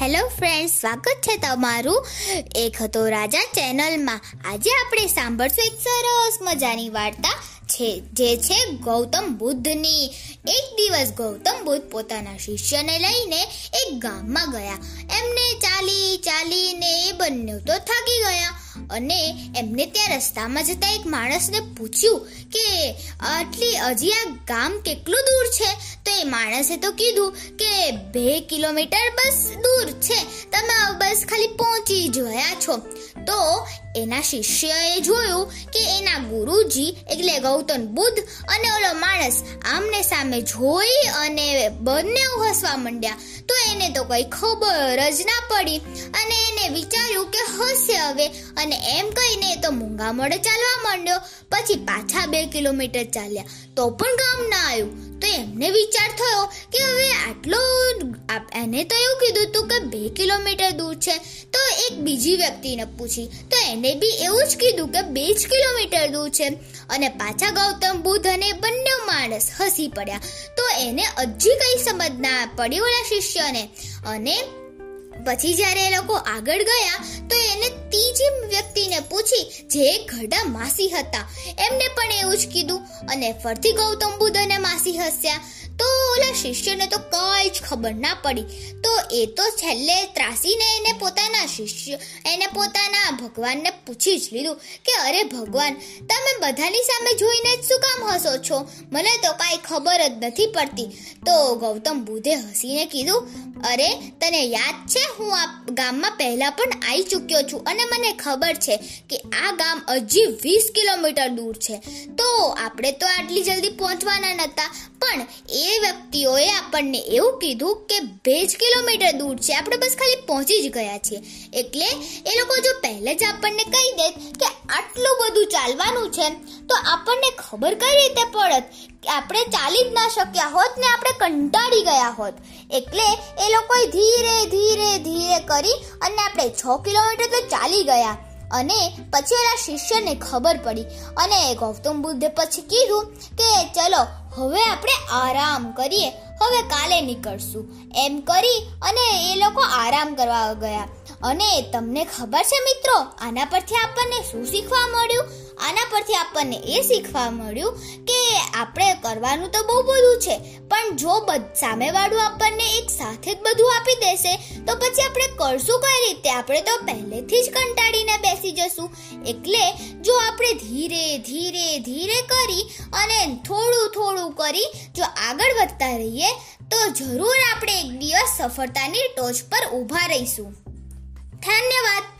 Hello friends, સ્વાગત છે તમારું એક હતો રાજા ચેનલમાં. આજે આપણે સાંભળશું એક સરસ મજાની વાર્તા છે, જે છે ગૌતમ બુદ્ધની. એક દિવસ ગૌતમ બુદ્ધ પોતાના શિષ્યને લઈને એક ગામમાં ગયા. એમને ચાલી ચાલીને એ બંને તો થાકી ગયા અને એમને ત્યાં રસ્તામાં જતા એક માણસને પૂછ્યું કે, આટલી હજી આ ગામ કેટલું દૂર છે? તો માણસે તો કીધું કે બે કિલોમીટર બસ દૂર છે. તમે બસ ખાલી પહોંચી જોયા છો. તો એના શિષ્યએ જોયું કે એના ગુરુજી એટલે ગૌતમ બુદ્ધ અને ઓલો માણસ આમને સામે જોઈ અને બંને હસવા માંડ્યા. તો એને તો કઈ ખબર જ ના પડી અને એને વિચાર્યું કે હશે હવે. અને એમ કહીને તો મૂંગા મોડે ચાલવા માંડ્યો. પછી પાછા બે કિલોમીટર ચાલ્યા. તો પણ કામ ના આવ્યું. તો એમને વિચાર થયો કે હવે આટલો એને તો એવું કીધું હતું કે બે કિલોમીટર દૂર છે. તો એક બીજી વ્યક્તિને પૂછી. તો એને બી એવું જ કીધું કે બે જ કિલોમીટર દૂર છે. અને પાછા ગૌતમ બુદ્ધ અને બંને માણસ હસી પડ્યા. તો એને હજી કંઈ સમજ ના પડી ઓલા શિષ્યને. અને પછી જ્યારે એ લોકો આગળ ગયા, તો એને ત્રીજી વ્યક્તિને પૂછી જે ઘરડા માસી હતા. એમને પણ એવું જ કીધું. અને ફરતી ગૌતમ બુદ્ધ અને માસી હસ્યા. ઓલા શિષ્યને તો કઈ જ ખબર ના પડી. તો એ તો છેલ્લે ત્રાસીને એને પોતાના શિષ્ય, એને પોતાના ભગવાનને પૂછી જ લીધું કે, અરે ભગવાન, તમે બધાની સામે જોઈને જ શું કામ હસો છો? મને તો કાંઈ ખબર જ નથી પડતી. તો ગૌતમ બુદ્ધે હસીને કીધું, અરે, તને યાદ છે, હું આ ગામમાં પહેલા પણ આવી ચૂક્યો છું અને મને ખબર છે કે આ ગામ હજી વીસ કિલોમીટર દૂર છે. તો આપણે તો આટલી જલ્દી પહોંચવાના નહોતા પણ એ વ્યક્તિઓએ આપણને એવું કીધું કે બે જ કિલોમીટર દૂર છે. આપણે બસ ખાલી પહોંચી જ ગયા છીએ. એટલે એ લોકો જો પહેલે જ આપણને કહી દે કે આટલું બધું ચાલવાનું છે, તો આપણને ખબર કઈ રીતે પડત કે આપણે ચાલી જ ના શક્યા હોત ને આપણે કંટાળી ગયા હોત. એટલે એ લોકોએ ધીરે ધીરે ધીરે કરી અને આપણે છ કિલોમીટર તો ચાલી ગયા. અને પછી એના શિષ્યને ખબર પડી. અને ગૌતમ બુદ્ધે પછી કીધું કે ચલો હવે આપણે આરામ કરીએ. હવે કાલે નીકળશું. એમ કરી અને એ લોકો આરામ કરવા ગયા. અને તમને ખબર છે મિત્રો, આના પરથી આપણને શું શીખવા મળ્યું? આના પરથી આપણને એ શીખવા મળ્યું કે આપણે કરવાનું તો બહુ બધું છે, પણ જો સામેવાળું આપણને એક સાથે જ બધું આપી દેશે, તો પછી આપણે કરશું કઈ રીતે? આપણે તો પહેલેથી જ કંટાળીને બેસી જશું. એટલે જો આપણે ધીરે ધીરે ધીરે કરી અને થોડું થોડું કરી જો આગળ વધતા રહીએ, તો જરૂર આપણે એક દિવસ સફળતાની ટોચ પર ઊભા રહીશું. ધન્યવાદ.